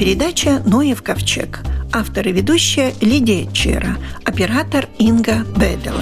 передача «Ноев ковчег». Автор и ведущая Лидия Чера. Оператор Инга Бедела.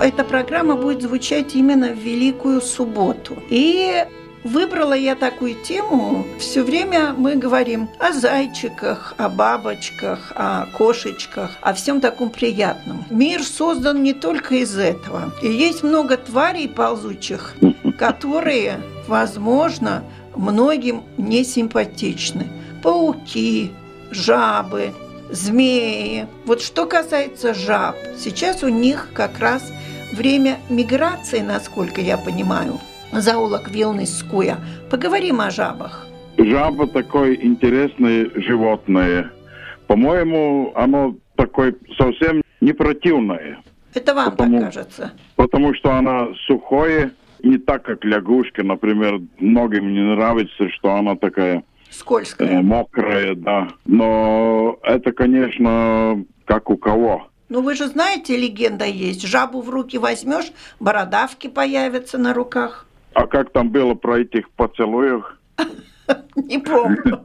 Эта программа будет звучать именно в Великую Субботу. И Выбрала я такую тему. Все время мы говорим о зайчиках, о бабочках, о кошечках, о всем таком приятном. Мир создан не только из этого. И есть много тварей ползучих, которые, возможно, многим не симпатичны. Пауки, жабы, змеи. Вот что касается жаб, сейчас у них как раз время миграции, насколько я понимаю – заулок Вилнискуя. Поговорим о жабах. Жаба такое интересное животное. По-моему, оно такое совсем не противное. Это вам потому, так кажется? Потому что она сухое, не так, как лягушка, например. Многим не нравится, что она такая... Скользкая. Э, мокрая, да. Но это, конечно, как у кого. Ну вы же знаете, легенда есть. Жабу в руки возьмешь, бородавки появятся на руках. А как там было про этих поцелуев? Не помню.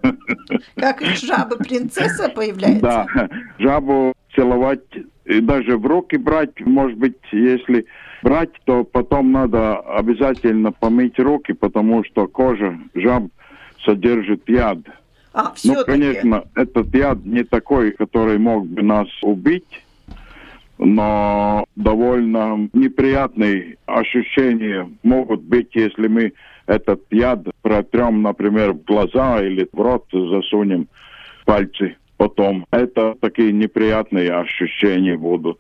Как жаба принцесса появляется? Да, жабу целовать и даже в руки брать, может быть, если брать, то потом надо обязательно помыть руки, потому что кожа жаб содержит яд. А, ну, конечно, этот яд не такой, который мог бы нас убить, но довольно неприятные ощущения могут быть, если мы этот яд протрем, например, в глаза или в рот засунем пальцы потом. Это такие неприятные ощущения будут.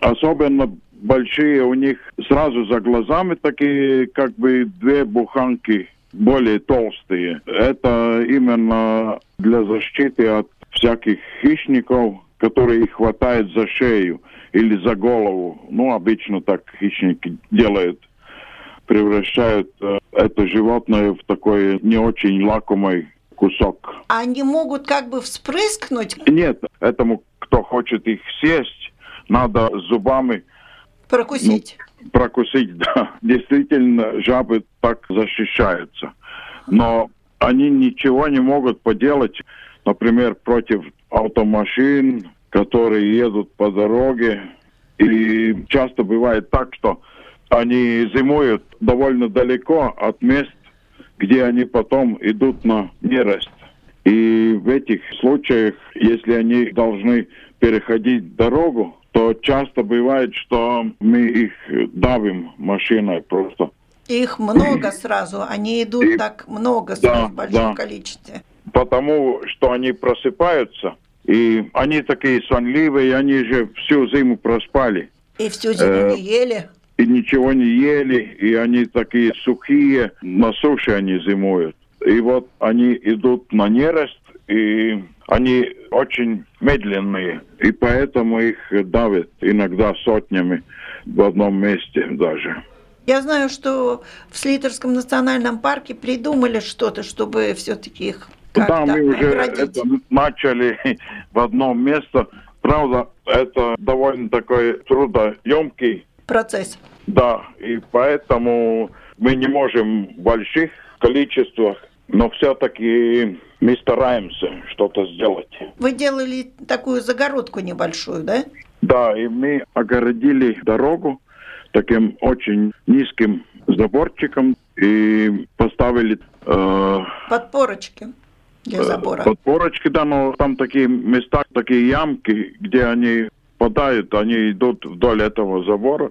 Особенно большие у них сразу за глазами такие как бы две буханки более толстые. Это именно для защиты от всяких хищников, которые их хватают за шею или за голову. Ну, обычно так хищники делают. Превращают э, это животное в такой не очень лакомый кусок. Они могут как бы вспрыскнуть? Нет, этому, кто хочет их съесть, надо зубами... Прокусить? Ну, прокусить, да. Действительно, жабы так защищаются. Но они ничего не могут поделать, например, против автомашин, которые едут по дороге. И часто бывает так, что они зимуют довольно далеко от мест, где они потом идут на нерест. И в этих случаях, если они должны переходить дорогу, то часто бывает, что мы их давим машиной просто. Их много сразу, они идут и, так много да, в большом да. количестве. Потому что они просыпаются, и они такие сонливые, они же всю зиму проспали. И всю зиму э, не ели? И ничего не ели, и они такие сухие, на суше они зимуют. И вот они идут на нерест, и они очень медленные, и поэтому их давят иногда сотнями в одном месте даже. Я знаю, что в Слитерском национальном парке придумали что-то, чтобы все-таки их да, мы уже это начали в одном месте. Правда, это довольно такой трудоемкий процесс. Да, и поэтому мы не можем в больших количествах, но все-таки мы стараемся что-то сделать. Вы делали такую загородку небольшую, да? Да, и мы огородили дорогу таким очень низким заборчиком и поставили... Э, Подпорочки для забора. Подпорочки, да, но там такие места, такие ямки, где они падают, они идут вдоль этого забора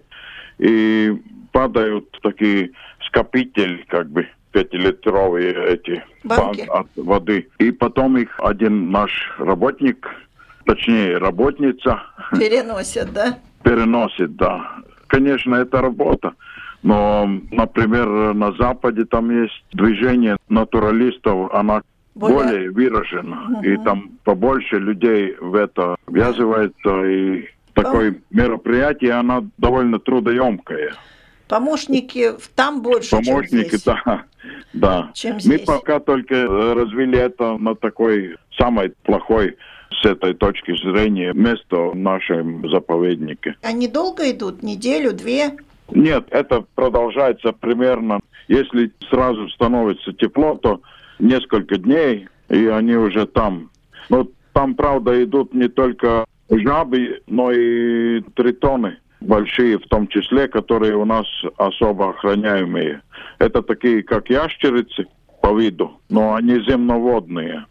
и падают такие скопитель, как бы, пятилитровые эти банки от воды. И потом их один наш работник, точнее работница... Переносит, да? Переносит, да. Конечно, это работа. Но, например, на Западе там есть движение натуралистов, она более, более выражено. Угу. И там побольше людей в это ввязывается. И такое Пом... мероприятие, оно довольно трудоемкое. Помощники там больше, Помощники, чем здесь. да. Да. Чем Мы пока только развили это на такой самой плохой с этой точки зрения место в нашем заповеднике. Они долго идут? Неделю, две? Нет, это продолжается примерно, если сразу становится тепло, то несколько дней, и они уже там. Но там, правда, идут не только жабы, но и тритоны большие, в том числе, которые у нас особо охраняемые. Это такие, как ящерицы по виду, но они земноводные.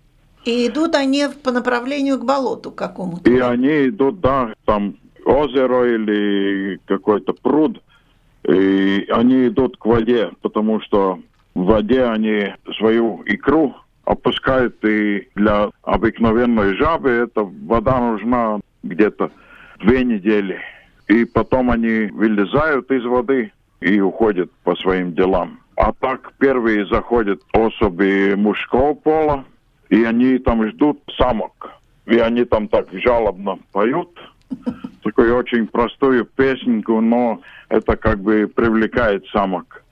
И идут они по направлению к болоту какому-то? И они идут, да, там озеро или какой-то пруд, и они идут к воде, потому что в воде они свою икру опускают, и для обыкновенной жабы эта вода нужна где-то две недели. И потом они вылезают из воды и уходят по своим делам. А так первые заходят особи мужского пола, и они там ждут самок. И они там так жалобно поют, такую очень простую песенку, но это как бы привлекает самок.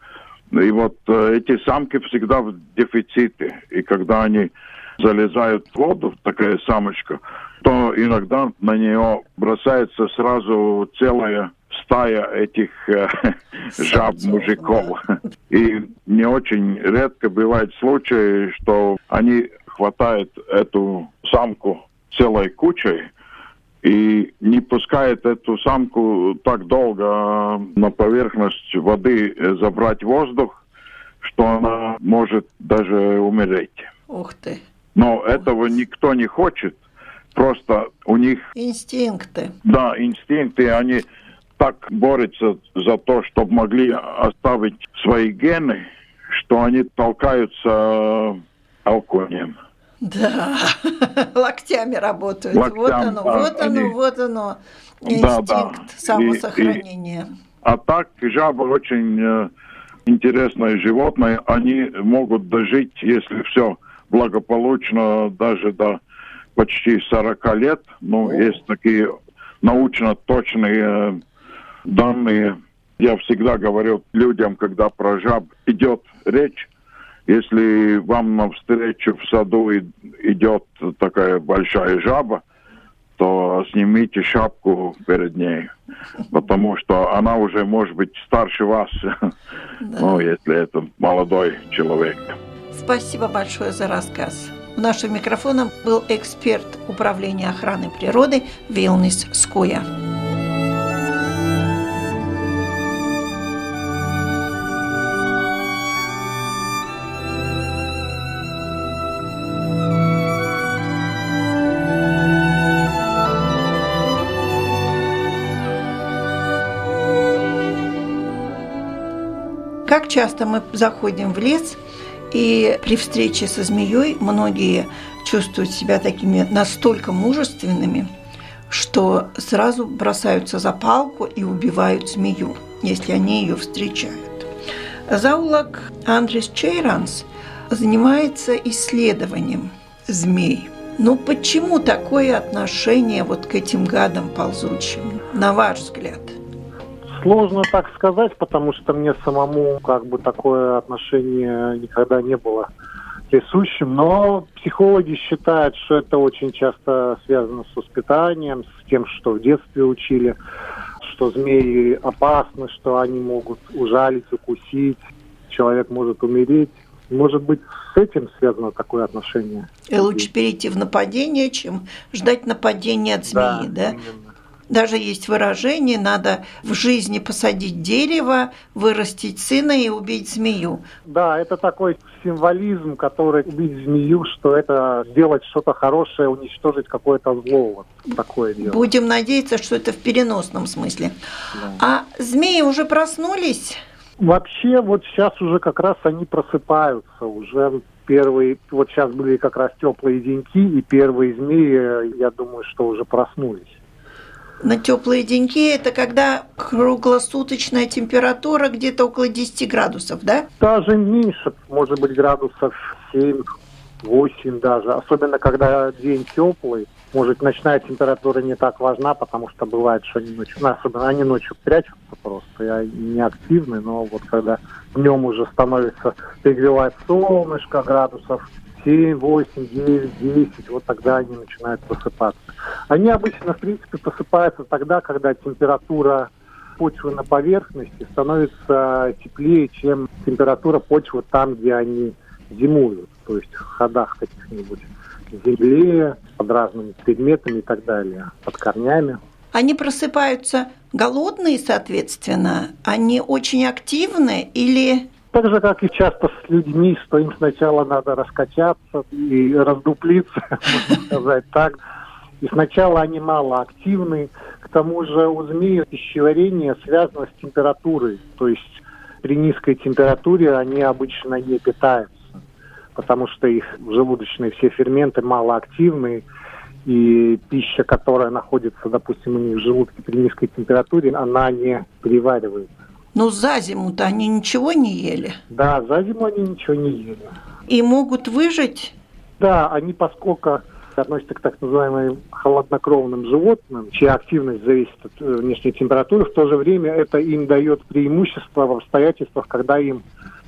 И вот э, эти самки всегда в дефиците. И когда они залезают в воду, такая самочка, то иногда на нее бросается сразу целая стая этих э, жаб мужиков. И не очень редко бывает случаи, что они хватают эту самку целой кучей и не пускает эту самку так долго на поверхность воды забрать воздух, что она может даже умереть. Ух ты. Но этого никто не хочет. Просто у них... Инстинкты. Да, инстинкты, они так борются за то, чтобы могли оставить свои гены, что они толкаются алконием. Да, локтями работают. Локтям, вот оно, да, вот они... оно, вот оно. Инстинкт да, да. самосохранения. И, и, а так жаба очень э, интересное животное. Они могут дожить, если все благополучно, даже до почти 40 лет. Ну, О. есть такие научно точные э, данные. Я всегда говорю людям, когда про жаб идет речь, если вам навстречу в саду идет такая большая жаба, то снимите шапку перед ней, потому что она уже может быть старше вас, да. ну, если это молодой человек. Спасибо большое за рассказ. У нашего микрофона был эксперт управления охраны природы Вилнис Скуя. Часто мы заходим в лес, и при встрече со змеей многие чувствуют себя такими настолько мужественными, что сразу бросаются за палку и убивают змею, если они ее встречают. Заулок Андрес Чейранс занимается исследованием змей. Но почему такое отношение вот к этим гадам ползучим, на ваш взгляд? Сложно так сказать, потому что мне самому как бы такое отношение никогда не было присущим, но психологи считают, что это очень часто связано с воспитанием, с тем, что в детстве учили, что змеи опасны, что они могут ужалить, укусить, человек может умереть. Может быть, с этим связано такое отношение. И лучше перейти в нападение, чем ждать нападения от змеи, да? да? Даже есть выражение, надо в жизни посадить дерево, вырастить сына и убить змею. Да, это такой символизм, который убить змею, что это сделать что-то хорошее, уничтожить какое-то зло. Вот такое дело. Будем надеяться, что это в переносном смысле. Да. А змеи уже проснулись? Вообще, вот сейчас уже как раз они просыпаются. Уже первые, вот сейчас были как раз теплые деньки, и первые змеи, я думаю, что уже проснулись на теплые деньки это когда круглосуточная температура где-то около 10 градусов, да? Даже меньше, может быть, градусов 7, 8 даже. Особенно, когда день теплый. Может, ночная температура не так важна, потому что бывает, что они ночью, ну, особенно они ночью прячутся просто, они не активны, но вот когда днем уже становится, перегревает солнышко градусов 7, 8, 9, 10, вот тогда они начинают просыпаться. Они обычно, в принципе, просыпаются тогда, когда температура почвы на поверхности становится теплее, чем температура почвы там, где они зимуют, то есть в ходах каких-нибудь земле, под разными предметами и так далее, под корнями. Они просыпаются голодные, соответственно? Они очень активны или так же, как и часто с людьми, что им сначала надо раскачаться и раздуплиться, можно сказать так. И сначала они мало активны. К тому же у змеи пищеварение связано с температурой. То есть при низкой температуре они обычно не питаются, потому что их желудочные все ферменты малоактивны, и пища, которая находится, допустим, у них в желудке при низкой температуре, она не переваривается. Но за зиму-то они ничего не ели? Да, за зиму они ничего не ели. И могут выжить? Да, они, поскольку относятся к так называемым холоднокровным животным, чья активность зависит от э, внешней температуры, в то же время это им дает преимущество в обстоятельствах, когда им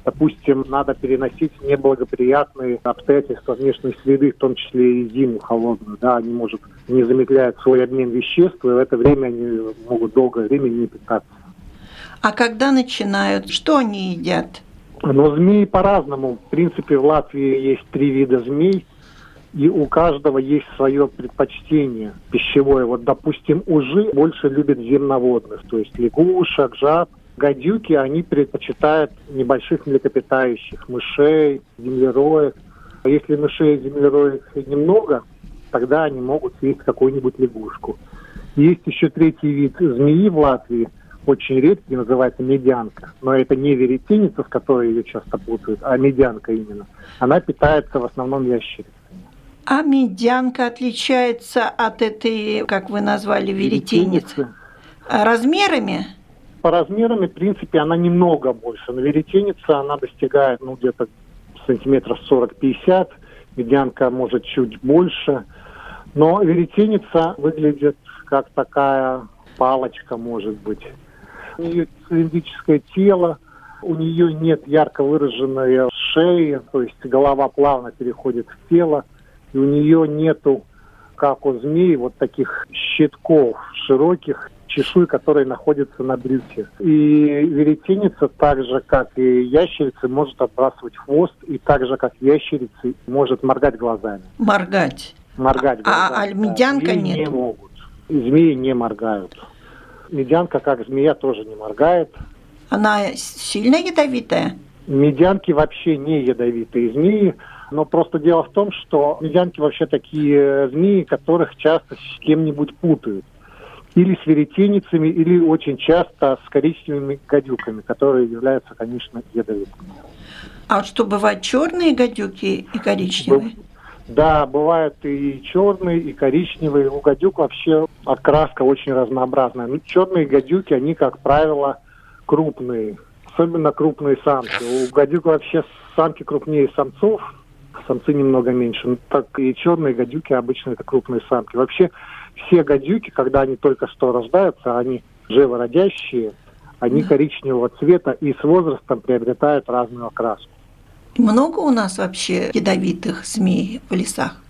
допустим, надо переносить неблагоприятные обстоятельства внешней среды, в том числе и зиму холодную, да, они, может, не замедляют свой обмен веществ, и в это время они могут долгое время не питаться. А когда начинают, что они едят? Но змеи по-разному. В принципе, в Латвии есть три вида змей, и у каждого есть свое предпочтение пищевое. Вот, допустим, ужи больше любят земноводных, то есть лягушек, жаб. Гадюки, они предпочитают небольших млекопитающих, мышей, землероек. А если мышей и землероек немного, тогда они могут съесть какую-нибудь лягушку. Есть еще третий вид змеи в Латвии – очень редкий, называется медянка. Но это не веретеница, с которой ее часто путают, а медянка именно. Она питается в основном ящерицами. А медянка отличается от этой, как вы назвали, веретеницы? А размерами? По размерам, в принципе, она немного больше. Но веретеница, она достигает ну, где-то сантиметров 40-50. Медянка может чуть больше. Но веретеница выглядит как такая палочка, может быть у нее цилиндрическое тело, у нее нет ярко выраженной шеи, то есть голова плавно переходит в тело, и у нее нету, как у змеи, вот таких щитков широких, чешуй, которые находятся на брюхе. И веретеница, так же, как и ящерицы, может отбрасывать хвост, и так же, как ящерицы, может моргать глазами. Моргать? Моргать а, глазами. А, а медянка да. нет? не могут. Змеи не моргают. Медянка, как змея, тоже не моргает. Она сильно ядовитая? Медянки вообще не ядовитые змеи. Но просто дело в том, что медянки вообще такие змеи, которых часто с кем-нибудь путают. Или с веретеницами, или очень часто с коричневыми гадюками, которые являются, конечно, ядовитыми. А вот что, бывают черные гадюки и коричневые? Да, бывают и черные, и коричневые. У гадюк вообще окраска очень разнообразная. Ну, черные гадюки, они, как правило, крупные. Особенно крупные самки. У гадюк вообще самки крупнее самцов, самцы немного меньше. Ну, так и черные гадюки обычно это крупные самки. Вообще все гадюки, когда они только что рождаются, они живородящие, они коричневого цвета и с возрастом приобретают разную окраску. Много у нас вообще ядовитых змей в лесах?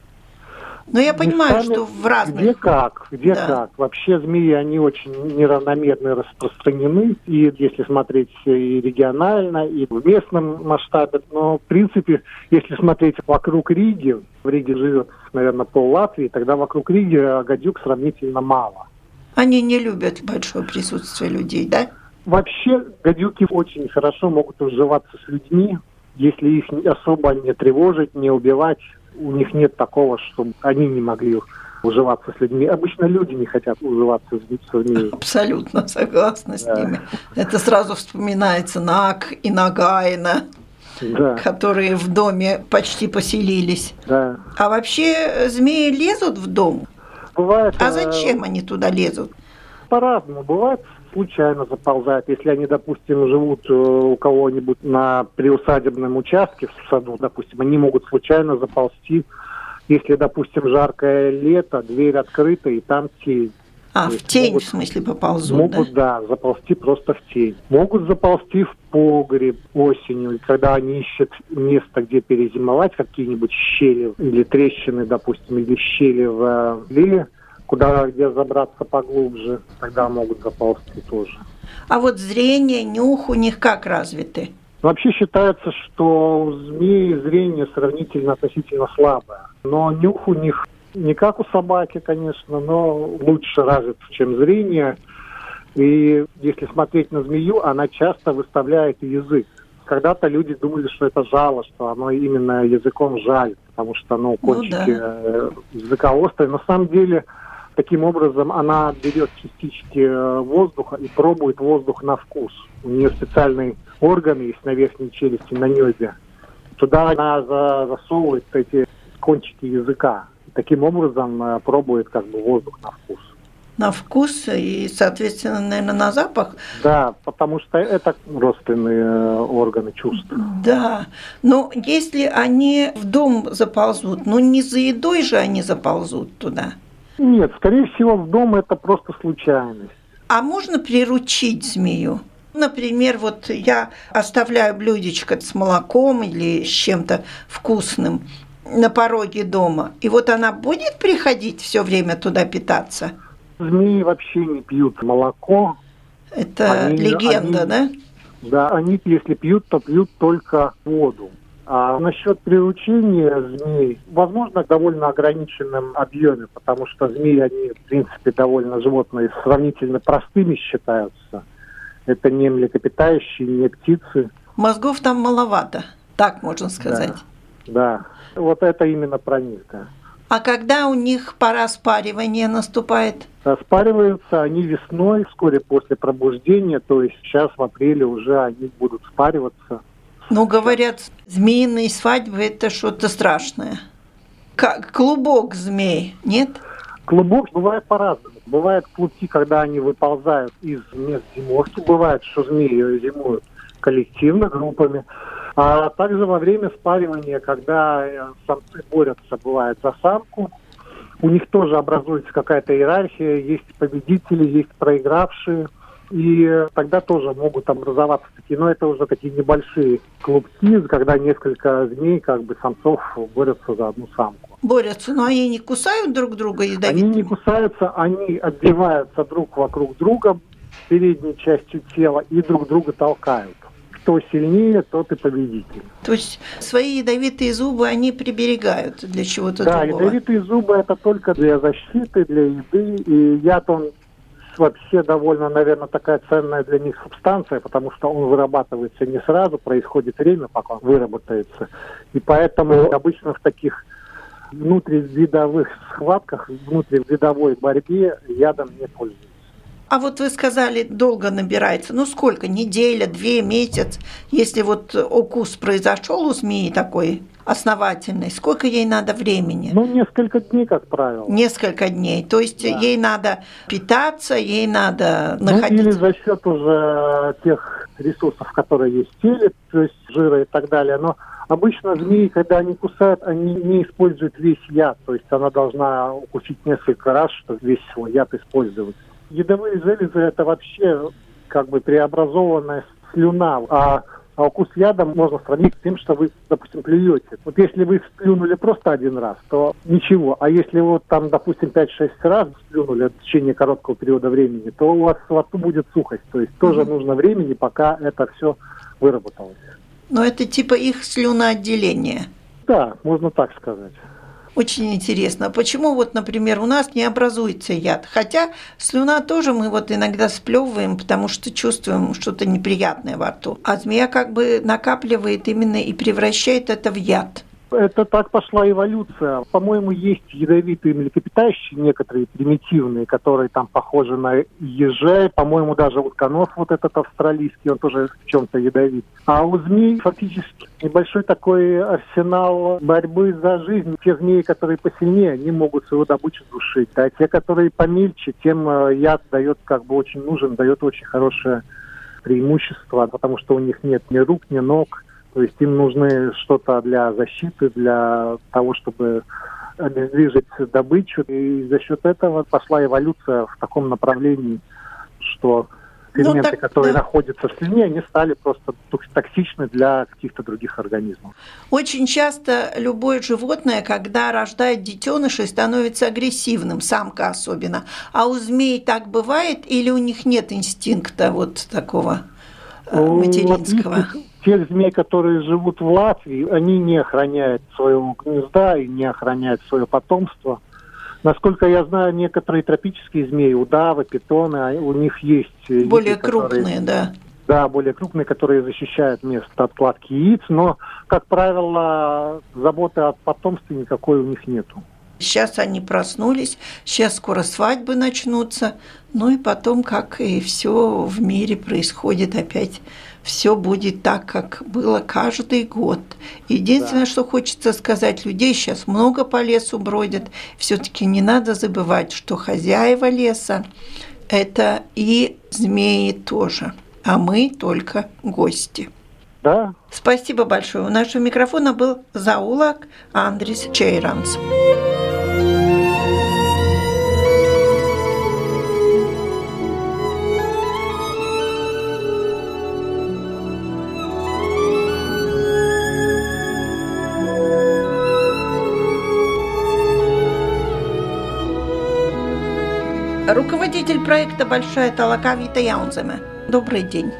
Но я понимаю, Местами, что в разных... Где как, где да. как. Вообще змеи, они очень неравномерно распространены. И если смотреть и регионально, и в местном масштабе. Но, в принципе, если смотреть вокруг Риги, в Риге живет, наверное, пол Латвии, тогда вокруг Риги гадюк сравнительно мало. Они не любят большое присутствие людей, да? Вообще гадюки очень хорошо могут уживаться с людьми, если их особо не тревожить, не убивать, у них нет такого, чтобы они не могли уживаться с людьми. Обычно люди не хотят уживаться с людьми. Абсолютно согласна с да. ними. Это сразу вспоминается Нак и Нагайна. Да. которые в доме почти поселились. Да. А вообще змеи лезут в дом? Бывает. А э, зачем они туда лезут? По-разному. Бывает случайно заползают. Если они, допустим, живут э, у кого-нибудь на приусадебном участке в саду, допустим, они могут случайно заползти. Если, допустим, жаркое лето, дверь открыта, и там сеять. А, в тень, могут, в смысле, поползут, Могут, да? да, заползти просто в тень. Могут заползти в погреб осенью, когда они ищут место, где перезимовать, какие-нибудь щели или трещины, допустим, или щели в или куда где забраться поглубже, тогда могут заползти тоже. А вот зрение, нюх у них как развиты? Вообще считается, что у змеи зрение сравнительно относительно слабое. Но нюх у них не как у собаки, конечно, но лучше развит, чем зрение. И если смотреть на змею, она часто выставляет язык. Когда-то люди думали, что это жало, что оно именно языком жалит, потому что ну, кончики ну, да. Э, языка острые. На самом деле, таким образом, она берет частички э, воздуха и пробует воздух на вкус. У нее специальные органы есть на верхней челюсти, на небе. Туда она засовывает эти кончики языка таким образом э, пробует как бы воздух на вкус. На вкус и, соответственно, наверное, на запах. Да, потому что это родственные э, органы чувств. Да, но если они в дом заползут, ну не за едой же они заползут туда. Нет, скорее всего, в дом это просто случайность. А можно приручить змею? Например, вот я оставляю блюдечко с молоком или с чем-то вкусным, на пороге дома. И вот она будет приходить все время туда питаться? Змеи вообще не пьют молоко. Это они, легенда, они, да? Да, они, если пьют, то пьют только воду. А насчет приручения змей, возможно, довольно ограниченном объеме, потому что змеи, они, в принципе, довольно животные сравнительно простыми считаются. Это не млекопитающие, не птицы. Мозгов там маловато, так можно сказать. Да, да. Вот это именно про них, да. А когда у них пора спаривания наступает? Спариваются они весной, вскоре после пробуждения, то есть сейчас в апреле уже они будут спариваться. Ну, говорят, змеиные свадьбы – это что-то страшное. Как клубок змей, нет? Клубок бывает по-разному. Бывают клубки, когда они выползают из мест зимовки. Бывает, что змеи зимуют коллективно, группами. А также во время спаривания, когда э, самцы борются, бывает, за самку, у них тоже образуется какая-то иерархия, есть победители, есть проигравшие, и тогда тоже могут образоваться такие, но это уже такие небольшие клубки, когда несколько змей, как бы самцов, борются за одну самку. Борются, но они не кусают друг друга ядовитыми? Они не кусаются, они отбиваются друг вокруг друга передней частью тела и друг друга толкают кто сильнее, тот и победитель. То есть свои ядовитые зубы они приберегают для чего-то да, другого? Да, ядовитые зубы это только для защиты, для еды, и яд он вообще довольно, наверное, такая ценная для них субстанция, потому что он вырабатывается не сразу, происходит время, пока он выработается. И поэтому обычно в таких внутривидовых схватках, внутривидовой борьбе ядом не пользуются. А вот вы сказали, долго набирается. Ну сколько? Неделя, две, месяц? Если вот укус произошел у змеи такой основательный, сколько ей надо времени? Ну, несколько дней, как правило. Несколько дней. То есть да. ей надо питаться, ей надо находиться... Ну, или за счет уже тех ресурсов, которые есть в теле, то есть жира и так далее. Но обычно змеи, когда они кусают, они не используют весь яд. То есть она должна укусить несколько раз, чтобы весь свой яд использовать ядовые железы это вообще как бы преобразованная слюна, а а укус ядом можно сравнить с тем, что вы, допустим, плюете. Вот если вы сплюнули просто один раз, то ничего. А если вот там, допустим, 5-6 раз сплюнули в течение короткого периода времени, то у вас во рту будет сухость. То есть тоже mm-hmm. нужно времени, пока это все выработалось. Но это типа их слюноотделение. Да, можно так сказать. Очень интересно, почему вот, например, у нас не образуется яд? Хотя слюна тоже мы вот иногда сплевываем, потому что чувствуем что-то неприятное во рту. А змея как бы накапливает именно и превращает это в яд это так пошла эволюция. По-моему, есть ядовитые млекопитающие, некоторые примитивные, которые там похожи на ежей. По-моему, даже утконос вот этот австралийский, он тоже в чем-то ядовит. А у змей фактически небольшой такой арсенал борьбы за жизнь. Те змеи, которые посильнее, они могут свою добычу душить. А те, которые помельче, тем э, яд дает как бы очень нужен, дает очень хорошее преимущество, потому что у них нет ни рук, ни ног, то есть им нужны что-то для защиты, для того, чтобы обездвижить добычу. И за счет этого пошла эволюция в таком направлении, что ферменты, ну, так, которые да. находятся в слюне, они стали просто токсичны для каких-то других организмов. Очень часто любое животное, когда рождает детенышей, становится агрессивным, самка особенно. А у змей так бывает или у них нет инстинкта вот такого э, материнского? Тех змей, которые живут в Латвии, они не охраняют своего гнезда и не охраняют свое потомство. Насколько я знаю, некоторые тропические змеи, удавы, питоны, а у них есть... Более виды, крупные, которые, да. Да, более крупные, которые защищают место откладки яиц, но, как правило, заботы о потомстве никакой у них нету. Сейчас они проснулись, сейчас скоро свадьбы начнутся, ну и потом, как и все в мире происходит опять все будет так, как было каждый год. Единственное, да. что хочется сказать, людей сейчас много по лесу бродят. Все-таки не надо забывать, что хозяева леса – это и змеи тоже, а мы только гости. Да. Спасибо большое. У нашего микрофона был Заулак Андрис Чейранс. руководитель проекта «Большая толока» Вита Яунземе. Добрый день.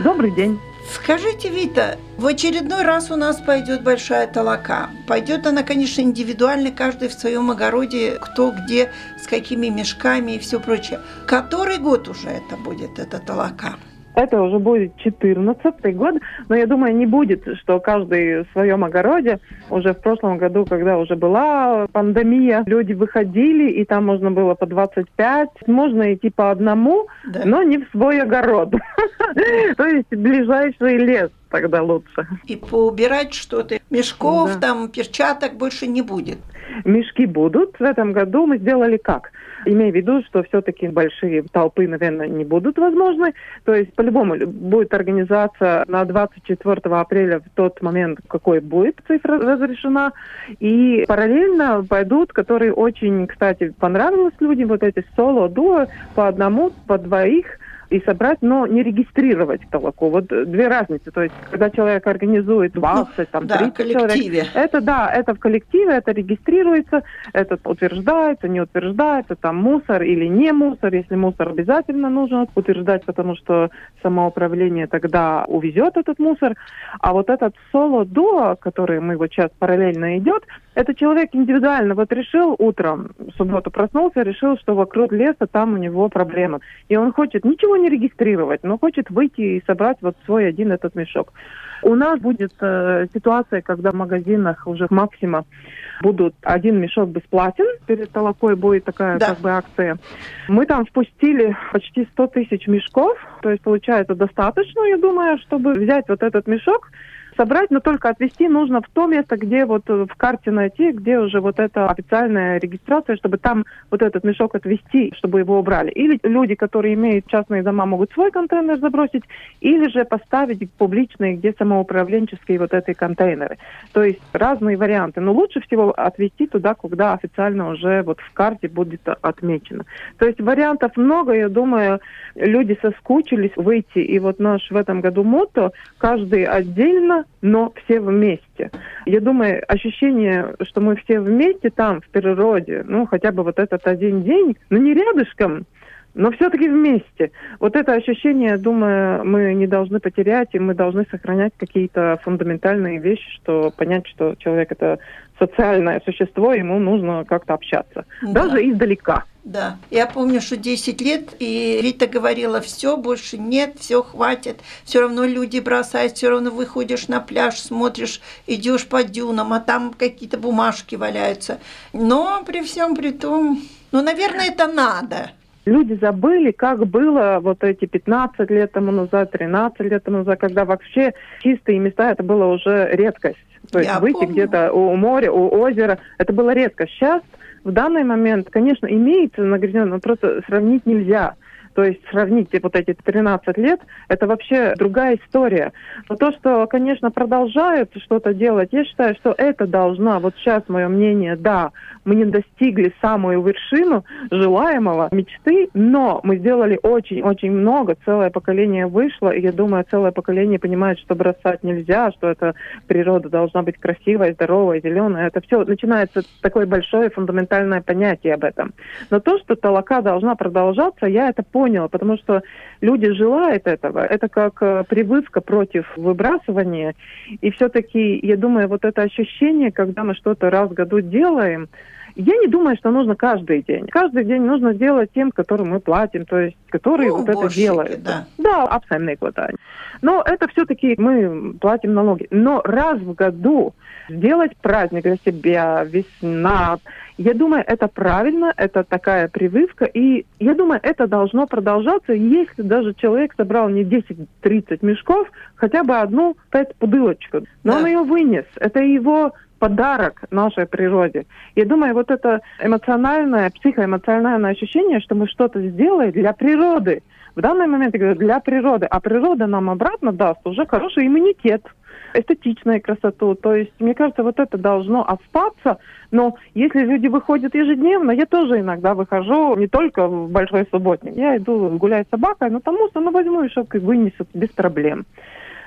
Добрый день. Скажите, Вита, в очередной раз у нас пойдет большая толока. Пойдет она, конечно, индивидуально, каждый в своем огороде, кто где, с какими мешками и все прочее. Который год уже это будет, эта толока? Это уже будет 14 год, но я думаю, не будет, что каждый в своем огороде. Уже в прошлом году, когда уже была пандемия, люди выходили, и там можно было по 25. Можно идти по одному, да. но не в свой огород. То есть ближайший лес тогда лучше. И поубирать что-то. Мешков, там, перчаток больше не будет. Мешки будут. В этом году мы сделали как? имея в виду, что все-таки большие толпы, наверное, не будут возможны. То есть, по-любому, будет организация на 24 апреля в тот момент, какой будет цифра разрешена. И параллельно пойдут, которые очень, кстати, понравилось людям, вот эти соло-дуо по одному, по двоих – и собрать, но не регистрировать толоку. Вот две разницы. То есть, когда человек организует 20, ну, там, 30 да, человек, это да, это в коллективе, это регистрируется, это утверждается, не утверждается, там мусор или не мусор. Если мусор обязательно нужно утверждать, потому что самоуправление тогда увезет этот мусор. А вот этот соло-дуо, который мы вот сейчас параллельно идет, это человек индивидуально вот решил утром, в субботу проснулся, решил, что вокруг леса там у него проблемы. И он хочет ничего не регистрировать, но хочет выйти и собрать вот свой один этот мешок. У нас будет э, ситуация, когда в магазинах уже максима будут один мешок бесплатен. Перед толокой будет такая да. как бы акция. Мы там спустили почти 100 тысяч мешков. То есть получается достаточно, я думаю, чтобы взять вот этот мешок собрать, но только отвезти нужно в то место, где вот э, в карте найти, где уже вот эта официальная регистрация, чтобы там вот этот мешок отвезти, чтобы его убрали. Или люди, которые имеют частные дома, могут свой контейнер забросить, или же поставить публичные, где самоуправленческие вот эти контейнеры. То есть разные варианты. Но лучше всего отвезти туда, куда официально уже вот в карте будет отмечено. То есть вариантов много, я думаю, люди соскучились выйти. И вот наш в этом году мото каждый отдельно но все вместе. Я думаю, ощущение, что мы все вместе там, в природе, ну, хотя бы вот этот один день, ну, не рядышком, но все-таки вместе. Вот это ощущение, я думаю, мы не должны потерять, и мы должны сохранять какие-то фундаментальные вещи, что понять, что человек это социальное существо, ему нужно как-то общаться, да. даже издалека. Да, я помню, что 10 лет, и Рита говорила, все, больше нет, все, хватит. Все равно люди бросают, все равно выходишь на пляж, смотришь, идешь по дюнам, а там какие-то бумажки валяются. Но при всем при том, ну, наверное, это надо. Люди забыли, как было вот эти 15 лет тому назад, 13 лет тому назад, когда вообще чистые места, это было уже редкость. То есть Я выйти где-то у моря, у озера, это было редко. Сейчас в данный момент, конечно, имеется нагрязненное, но просто сравнить нельзя. То есть сравните вот эти 13 лет, это вообще другая история. Но то, что, конечно, продолжают что-то делать, я считаю, что это должна, вот сейчас мое мнение, да, мы не достигли самую вершину желаемого мечты, но мы сделали очень-очень много, целое поколение вышло, и я думаю, целое поколение понимает, что бросать нельзя, что эта природа должна быть красивая, здоровая, зеленая. Это все начинается такое большое фундаментальное понятие об этом. Но то, что толока должна продолжаться, я это поняла, потому что люди желают этого. Это как э, привычка против выбрасывания. И все-таки, я думаю, вот это ощущение, когда мы что-то раз в году делаем, я не думаю, что нужно каждый день. Каждый день нужно делать тем, которым мы платим, то есть которые ну, вот это делают. Да, да абсолютно хватает. Но это все-таки мы платим налоги. Но раз в году сделать праздник для себя, весна, я думаю, это правильно, это такая прививка, и я думаю, это должно продолжаться, если даже человек собрал не 10-30 мешков, хотя бы одну пять бутылочку, но да. он ее вынес. Это его подарок нашей природе. Я думаю, вот это эмоциональное, психоэмоциональное ощущение, что мы что-то сделали для природы. В данный момент я говорю для природы, а природа нам обратно даст уже хороший иммунитет, эстетичную красоту. То есть, мне кажется, вот это должно остаться. Но если люди выходят ежедневно, я тоже иногда выхожу, не только в большой субботник. Я иду гулять с собакой, но тому что ну, возьму и шапку вынесут без проблем.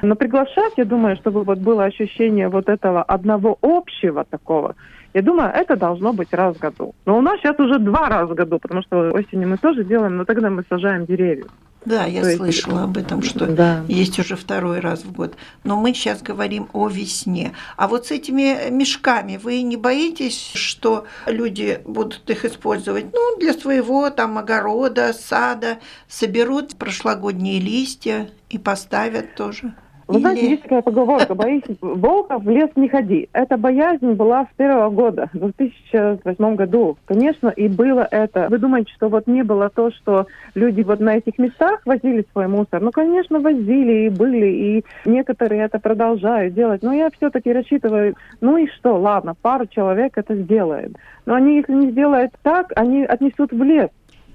Но приглашать, я думаю, чтобы вот было ощущение вот этого одного общего такого, я думаю, это должно быть раз в году. Но у нас сейчас уже два раза в году, потому что осенью мы тоже делаем, но тогда мы сажаем деревья. Да, я То слышала есть... об этом, что да. есть уже второй раз в год. Но мы сейчас говорим о весне. А вот с этими мешками вы не боитесь, что люди будут их использовать ну, для своего там огорода, сада, соберут прошлогодние листья и поставят тоже? Вы знаете, есть такая поговорка, боись волка, в лес не ходи. Эта боязнь была с первого года, в 2008 году. Конечно, и было это. Вы думаете, что вот не было то, что люди вот на этих местах возили свой мусор? Ну, конечно, возили и были, и некоторые это продолжают делать. Но я все-таки рассчитываю, ну и что, ладно, пару человек это сделает. Но они, если не сделают так, они отнесут в лес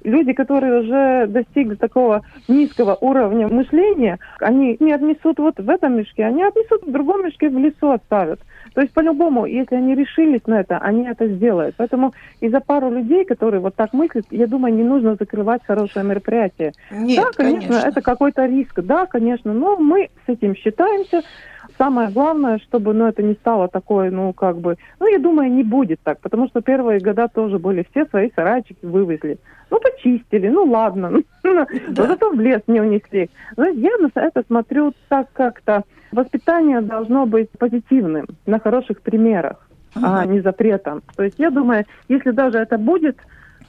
люди, которые уже достигли такого низкого уровня мышления, они не отнесут вот в этом мешке, они отнесут в другом мешке, в лесу оставят. То есть по-любому, если они решились на это, они это сделают. Поэтому из-за пару людей, которые вот так мыслят, я думаю, не нужно закрывать хорошее мероприятие. Нет, да, конечно, конечно. это какой-то риск. Да, конечно, но мы с этим считаемся. Самое главное, чтобы ну, это не стало такое, ну, как бы... Ну, я думаю, не будет так, потому что первые года тоже были, все свои сарайчики вывезли. Ну, почистили, ну, ладно. Да. Зато в лес не унесли. Но я на это смотрю так как-то. Воспитание должно быть позитивным, на хороших примерах, а не запретом. То есть я думаю, если даже это будет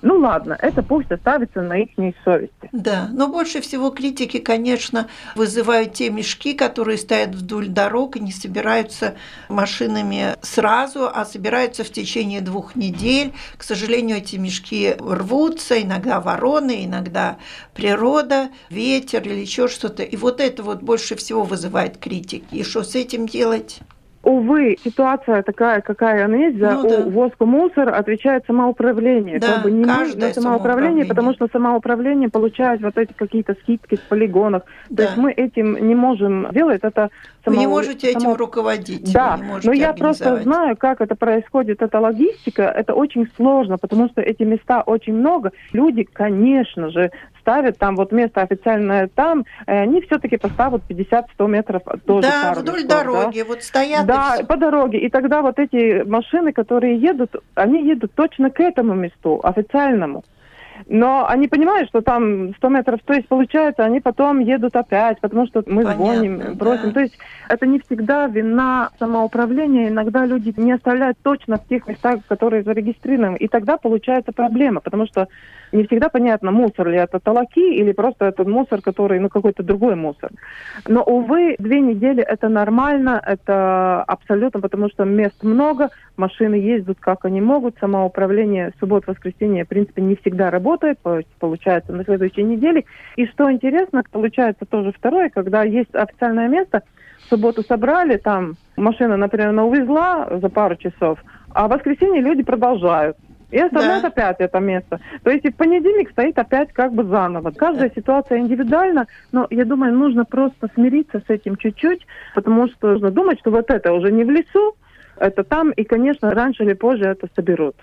ну ладно, это пусть оставится на их совести. Да, но больше всего критики, конечно, вызывают те мешки, которые стоят вдоль дорог и не собираются машинами сразу, а собираются в течение двух недель. К сожалению, эти мешки рвутся, иногда вороны, иногда природа, ветер или еще что-то. И вот это вот больше всего вызывает критики. И что с этим делать? Увы, ситуация такая, какая она есть. За ну, да. увозку мусор отвечает самоуправление. Да, как бы не каждое самоуправление, потому что самоуправление получает вот эти какие-то скидки в полигонах. Да. То есть мы этим не можем делать. Это само... Вы не можете само... этим руководить. Да, но я просто знаю, как это происходит. Это логистика. Это очень сложно, потому что эти места очень много. Люди, конечно же, ставят там вот место официальное там, и они все-таки поставят 50-100 метров тоже Да, вдоль дороги, да? вот стоят Да, по дороге. И тогда вот эти машины, которые едут, они едут точно к этому месту, официальному. Но они понимают, что там 100 метров, то есть получается, они потом едут опять, потому что мы Понятно, звоним, просим. Да. То есть это не всегда вина самоуправления, иногда люди не оставляют точно в тех местах, которые зарегистрированы, и тогда получается проблема, потому что не всегда понятно, мусор ли это толоки или просто это мусор, который, ну, какой-то другой мусор. Но, увы, две недели это нормально, это абсолютно, потому что мест много, машины ездят как они могут, самоуправление суббот-воскресенье, в принципе, не всегда работает, получается, на следующей неделе. И что интересно, получается тоже второе, когда есть официальное место, в субботу собрали, там машина, например, она увезла за пару часов, а в воскресенье люди продолжают и оставляют Да. опять это место. То есть и в понедельник стоит опять как бы заново. Каждая ситуация индивидуальна, но я думаю, нужно просто смириться с этим чуть-чуть, потому что нужно думать, что вот это уже не в лесу, это там, и, конечно, раньше или позже это соберут.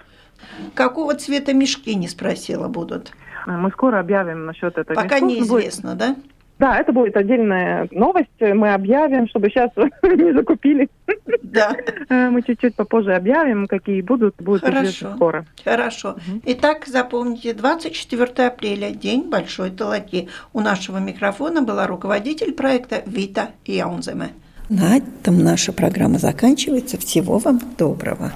Какого цвета мешки, не спросила, будут? Мы скоро объявим насчет этого. Пока мешков. Ну, будет- неизвестно, да? Да, это будет отдельная новость. Мы объявим, чтобы сейчас не закупили. Да. Э, Мы чуть-чуть попозже объявим, какие будут. Будет Хорошо. известно скоро. Хорошо. Итак, запомните, 24 апреля, День Большой Талаки. У нашего микрофона была руководитель проекта Вита Яунземе. На этом наша программа заканчивается. Всего вам доброго.